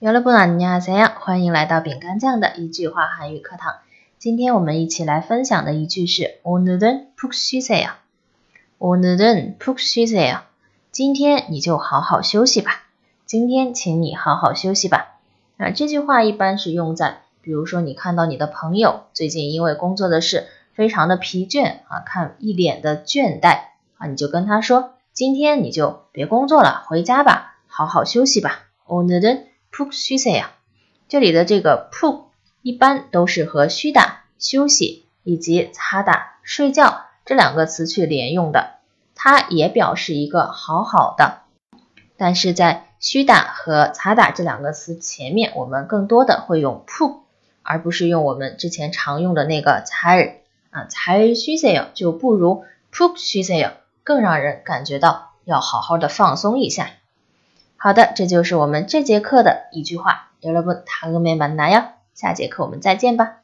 여러분안녕하세요，欢迎来到饼干酱的一句话韩语课堂。今天我们一起来分享的一句是오늘은푹쉬세 요。 오늘은푹쉬세 요。 今天你就好好休息吧。今天请你好好休息吧。那这句话一般是用在，比如说你看到你的朋友最近因为工作的事非常的疲倦啊，看一脸的倦怠啊，你就跟他说，今天你就别工作了，回家吧，好好休息吧。오늘은 푹 쉬세 요。 这里的这个푹一般都是和쉬다休息以及자다睡觉这两个词去连用的，它也表示一个好好的。但是在쉬다和자다这两个词前面，我们更多的会用푹，而不是用我们之前常用的那个잘啊，잘 쉬세요就不如푹쉬세요更让人感觉到要好好的放松一下。 好的，这就是我们这节课的一句话。여러분다음에만나 요。 下节课我们再见吧。